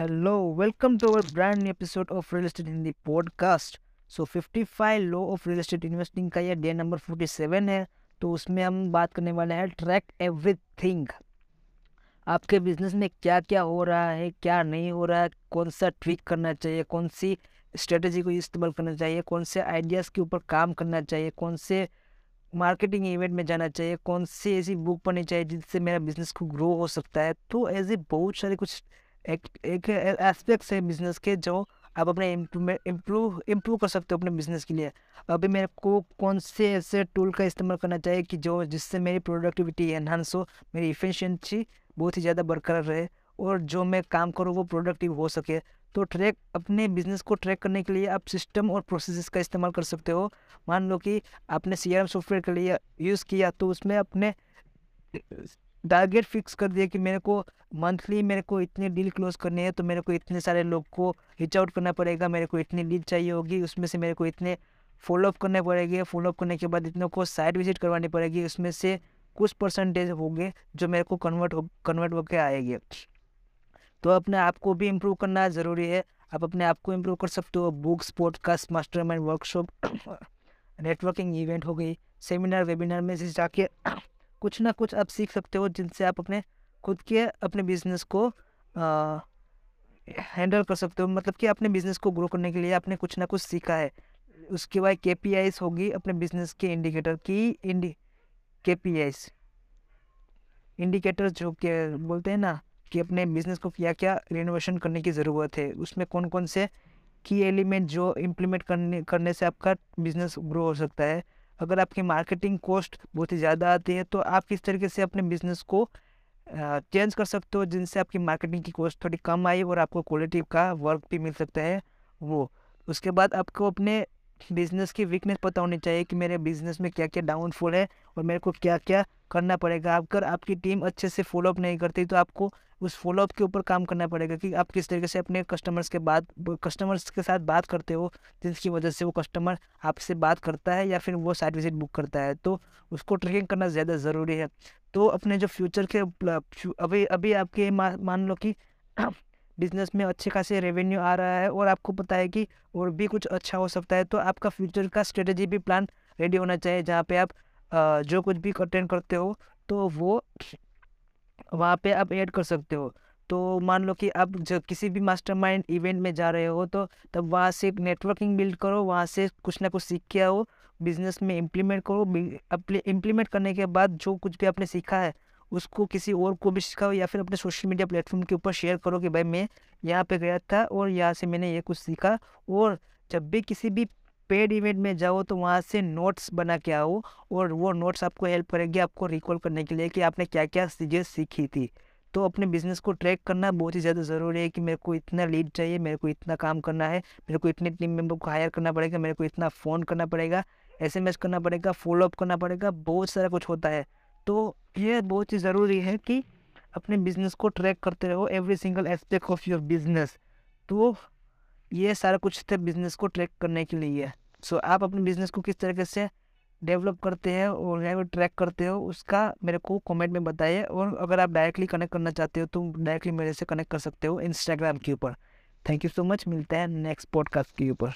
Hello, welcome to our brand new episode of Real Estate Hindi podcast. So 55 law of real estate investing का ये day number 47 है तो उसमें हम बात करने वाले हैं ट्रैक एवरीथिंग आपके बिज़नेस में क्या क्या हो रहा है क्या नहीं हो रहा है कौन सा ट्विक करना चाहिए कौन सी स्ट्रेटजी को इस्तेमाल करना चाहिए कौन से आइडियाज़ के ऊपर काम करना चाहिए कौन से मार्केटिंग इवेंट में जाना चाहिए कौन सी ऐसी बुक पढ़नी चाहिए जिससे मेरा बिज़नेस को ग्रो हो सकता है तो ऐसे बहुत सारे कुछ एक एक एस्पेक्ट्स है बिज़नेस के जो आप अपने इम्प्रूव इम्प्रूव कर सकते हो अपने बिज़नेस के लिए। अभी मेरे को कौन से ऐसे टूल का इस्तेमाल करना चाहिए कि जो, जिससे मेरी प्रोडक्टिविटी एनहांस हो, मेरी इफिशियंसी बहुत ही ज़्यादा बरकरार रहे और जो मैं काम करूँ वो प्रोडक्टिव हो सके। तो ट्रैक अपने बिज़नेस को ट्रैक करने के लिए आप सिस्टम और प्रोसेसेस का इस्तेमाल कर सकते हो। मान लो कि आपने सी सॉफ्टवेयर के लिए यूज़ किया तो उसमें अपने टारगेट फिक्स कर दिया कि मेरे को मंथली मेरे को इतने डील क्लोज करनी है तो मेरे को इतने सारे लोग को रीच आउट करना पड़ेगा, मेरे को इतनी डील चाहिए होगी, उसमें से मेरे को इतने फॉलोअप करने पड़ेंगे फॉलोअप करने के बाद इतने को साइट विज़िट करवानी पड़ेगी, उसमें से कुछ परसेंटेज होंगे जो मेरे को कन्वर्ट हो कन्वर्ट होकर आएँगे। तो अपने आप को भी इम्प्रूव करना ज़रूरी है। आप अपने आप को इम्प्रूव कर सकते हो। Books podcast mastermind workshop networking event हो गई सेमिनार वेबिनार में जाके कुछ ना कुछ आप सीख सकते हो जिनसे आप अपने खुद के अपने बिज़नेस को हैंडल कर सकते हो। मतलब कि अपने बिज़नेस को ग्रो करने के लिए आपने कुछ ना कुछ सीखा है। उसके बाद के पी होगी अपने बिज़नेस के इंडिकेटर की इंडी के पी इंडिकेटर जो के बोलते हैं ना कि अपने बिज़नेस को क्या क्या रिनोवेशन करने की ज़रूरत है, उसमें कौन कौन से की एलिमेंट जो इम्प्लीमेंट करने करने से आपका बिज़नेस ग्रो हो सकता है। अगर आपकी मार्केटिंग कॉस्ट बहुत ही ज़्यादा आती है तो आप किस तरीके से अपने बिज़नेस को चेंज कर सकते हो जिनसे आपकी मार्केटिंग की कॉस्ट थोड़ी कम आई और आपको क्वालिटी का वर्क भी मिल सकता है? वो। उसके बाद आपको अपने बिज़नेस की वीकनेस पता होनी चाहिए कि मेरे बिज़नेस में क्या क्या डाउनफॉल है और मेरे को क्या क्या करना पड़ेगा। अगर आपकी टीम अच्छे से फॉलोअप नहीं करती तो आपको उस फॉलोअप के ऊपर काम करना पड़ेगा कि आप किस तरीके से अपने कस्टमर्स के बाद कस्टमर्स के साथ बात करते हो, जिसकी वजह से वो कस्टमर आपसे बात करता है या फिर वो साइट विज़िट बुक करता है। तो उसको ट्रैकिंग करना ज़्यादा ज़रूरी है। तो अपने जो फ्यूचर के अभी अभी आपके मान लो कि बिज़नेस में अच्छे खासे रेवेन्यू आ रहा है और आपको पता है कि और भी कुछ अच्छा हो सकता है तो आपका फ्यूचर का स्ट्रेटजी भी प्लान रेडी होना चाहिए, जहाँ पे आप जो कुछ भी अटेंड करते हो तो वो वहाँ पे आप ऐड कर सकते हो। तो मान लो कि आप जब किसी भी मास्टरमाइंड इवेंट में जा रहे हो तो तब वहाँ से नेटवर्किंग बिल्ड करो, वहाँ से कुछ ना कुछ सीख के आओ, बिज़नेस में इम्प्लीमेंट करो इम्प्लीमेंट करने के बाद जो कुछ भी आपने सीखा है, उसको किसी और को भी सिखाओ या फिर अपने सोशल मीडिया प्लेटफॉर्म के ऊपर शेयर करो कि भाई मैं यहाँ पे गया था और यहाँ से मैंने ये कुछ सीखा। और जब भी किसी भी पेड इवेंट में जाओ तो वहाँ से नोट्स बना के आओ और वो नोट्स आपको हेल्प करेंगे आपको रिकॉल करने के लिए कि आपने क्या क्या चीज़ें सीखी थी। तो अपने बिज़नेस को ट्रैक करना बहुत ही ज़्यादा ज़रूरी है कि मेरे को इतना लीड चाहिए, मेरे को इतना काम करना है, मेरे को इतने टीम मेंबर को हायर करना पड़ेगा, मेरे को इतना फ़ोन करना पड़ेगा एस एम एस करना पड़ेगा फॉलोअप करना पड़ेगा, बहुत सारा कुछ होता है। तो ये बहुत ही ज़रूरी है कि अपने बिज़नेस को ट्रैक करते रहो every single aspect of your business तो ये सारा कुछ थे बिज़नेस को ट्रैक करने के लिए। सो so, आप अपने बिज़नेस को किस तरीके से डेवलप करते हैं और या ट्रैक करते हो उसका मेरे को कमेंट में बताइए और अगर आप डायरेक्टली कनेक्ट करना चाहते हो तो डायरेक्टली मेरे से कनेक्ट कर सकते हो इंस्टाग्राम के ऊपर। थैंक यू सो मच मिलते हैं नेक्स्ट पॉडकास्ट के ऊपर।